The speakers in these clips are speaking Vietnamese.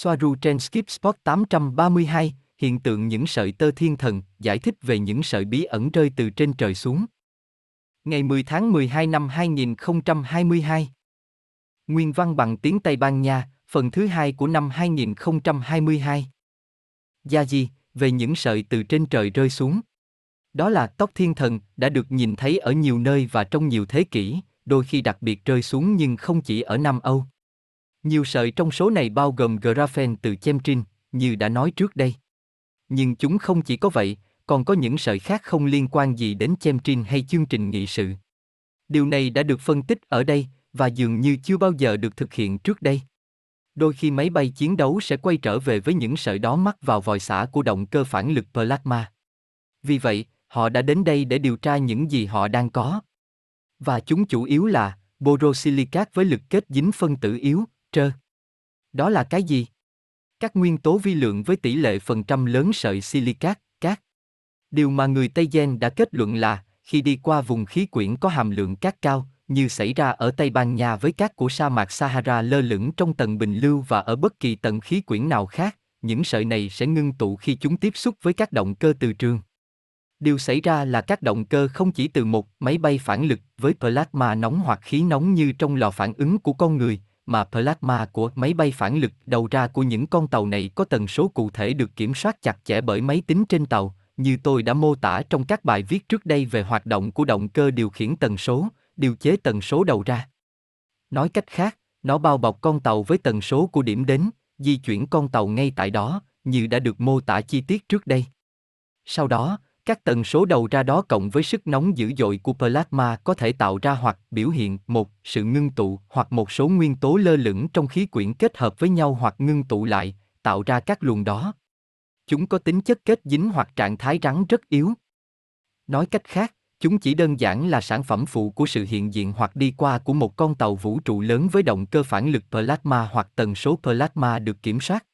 Soaru trên Skip Spot 832, hiện tượng những sợi tơ thiên thần, giải thích về những sợi bí ẩn rơi từ trên trời xuống. Ngày 10 tháng 12 năm 2022. Nguyên văn bằng tiếng Tây Ban Nha, phần thứ hai của năm 2022. Gia Di, về những sợi từ trên trời rơi xuống. Đó là tóc thiên thần, đã được nhìn thấy ở nhiều nơi và trong nhiều thế kỷ, đôi khi đặc biệt rơi xuống nhưng không chỉ ở Nam Âu. Nhiều sợi trong số này bao gồm graphene từ chemtrin, như đã nói trước đây. Nhưng chúng không chỉ có vậy, còn có những sợi khác không liên quan gì đến chemtrin hay chương trình nghị sự. Điều này đã được phân tích ở đây và dường như chưa bao giờ được thực hiện trước đây. Đôi khi máy bay chiến đấu sẽ quay trở về với những sợi đó mắc vào vòi xả của động cơ phản lực plasma. Vì vậy, họ đã đến đây để điều tra những gì họ đang có. Và chúng chủ yếu là borosilicat với lực kết dính phân tử yếu, trơ. Đó là cái gì? Các nguyên tố vi lượng với tỷ lệ phần trăm lớn sợi silicat, cát. Điều mà người Tây Gen đã kết luận là, khi đi qua vùng khí quyển có hàm lượng cát cao, như xảy ra ở Tây Ban Nha với cát của sa mạc Sahara lơ lửng trong tầng bình lưu và ở bất kỳ tầng khí quyển nào khác, những sợi này sẽ ngưng tụ khi chúng tiếp xúc với các động cơ từ trường. Điều xảy ra là các động cơ không chỉ từ một máy bay phản lực với plasma nóng hoặc khí nóng như trong lò phản ứng của con người, mà plasma của máy bay phản lực đầu ra của những con tàu này có tần số cụ thể được kiểm soát chặt chẽ bởi máy tính trên tàu, như tôi đã mô tả trong các bài viết trước đây về hoạt động của động cơ điều khiển tần số, điều chế tần số đầu ra. Nói cách khác, nó bao bọc con tàu với tần số của điểm đến, di chuyển con tàu ngay tại đó, như đã được mô tả chi tiết trước đây. Sau đó, các tần số đầu ra đó cộng với sức nóng dữ dội của plasma có thể tạo ra hoặc biểu hiện một sự ngưng tụ hoặc một số nguyên tố lơ lửng trong khí quyển kết hợp với nhau hoặc ngưng tụ lại, tạo ra các luồng đó. Chúng có tính chất kết dính hoặc trạng thái rắn rất yếu. Nói cách khác, chúng chỉ đơn giản là sản phẩm phụ của sự hiện diện hoặc đi qua của một con tàu vũ trụ lớn với động cơ phản lực plasma hoặc tần số plasma được kiểm soát.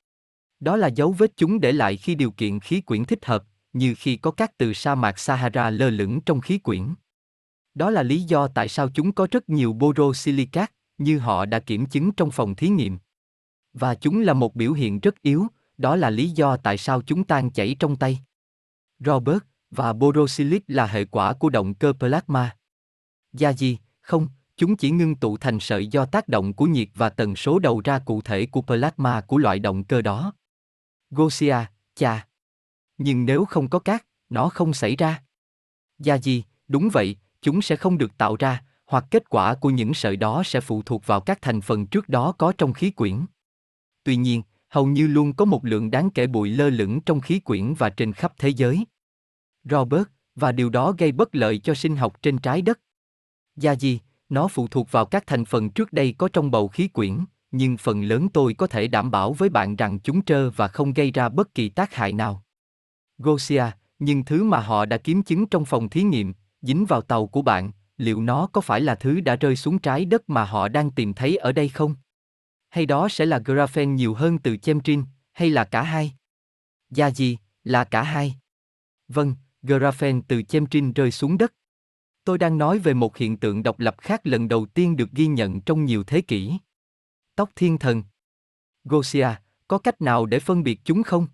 Đó là dấu vết chúng để lại khi điều kiện khí quyển thích hợp, như khi có cát từ sa mạc Sahara lơ lửng trong khí quyển. Đó là lý do tại sao chúng có rất nhiều borosilicat, như họ đã kiểm chứng trong phòng thí nghiệm. Và chúng là một biểu hiện rất yếu, đó là lý do tại sao chúng tan chảy trong tay. Robert, và borosilic là hệ quả của động cơ plasma. Gia gì, không, chúng chỉ ngưng tụ thành sợi do tác động của nhiệt và tần số đầu ra cụ thể của plasma của loại động cơ đó. Gosia, cha. Nhưng nếu không có cát, nó không xảy ra. Gia gì, đúng vậy, chúng sẽ không được tạo ra, hoặc kết quả của những sợi đó sẽ phụ thuộc vào các thành phần trước đó có trong khí quyển. Tuy nhiên, hầu như luôn có một lượng đáng kể bụi lơ lửng trong khí quyển và trên khắp thế giới. Robert, và điều đó gây bất lợi cho sinh học trên trái đất. Gia gì, nó phụ thuộc vào các thành phần trước đây có trong bầu khí quyển, nhưng phần lớn tôi có thể đảm bảo với bạn rằng chúng trơ và không gây ra bất kỳ tác hại nào. Gosia, nhưng thứ mà họ đã kiếm chứng trong phòng thí nghiệm, dính vào tàu của bạn, liệu nó có phải là thứ đã rơi xuống trái đất mà họ đang tìm thấy ở đây không? Hay đó sẽ là graphene nhiều hơn từ chemtrin, hay là cả hai? Gia gì, là cả hai. Vâng, graphene từ chemtrin rơi xuống đất. Tôi đang nói về một hiện tượng độc lập khác lần đầu tiên được ghi nhận trong nhiều thế kỷ. Tóc thiên thần. Gosia, có cách nào để phân biệt chúng không?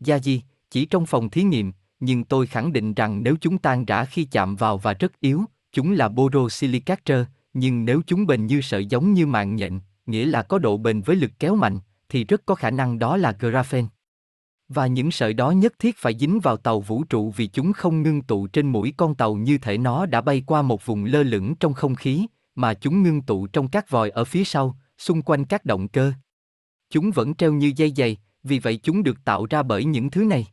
Gia gì, chỉ trong phòng thí nghiệm, nhưng tôi khẳng định rằng nếu chúng tan rã khi chạm vào và rất yếu, chúng là borosilicat trơ, nhưng nếu chúng bền như sợi giống như mạng nhện, nghĩa là có độ bền với lực kéo mạnh, thì rất có khả năng đó là graphene. Và những sợi đó nhất thiết phải dính vào tàu vũ trụ vì chúng không ngưng tụ trên mũi con tàu như thể nó đã bay qua một vùng lơ lửng trong không khí, mà chúng ngưng tụ trong các vòi ở phía sau, xung quanh các động cơ. Chúng vẫn treo như dây dày, vì vậy chúng được tạo ra bởi những thứ này.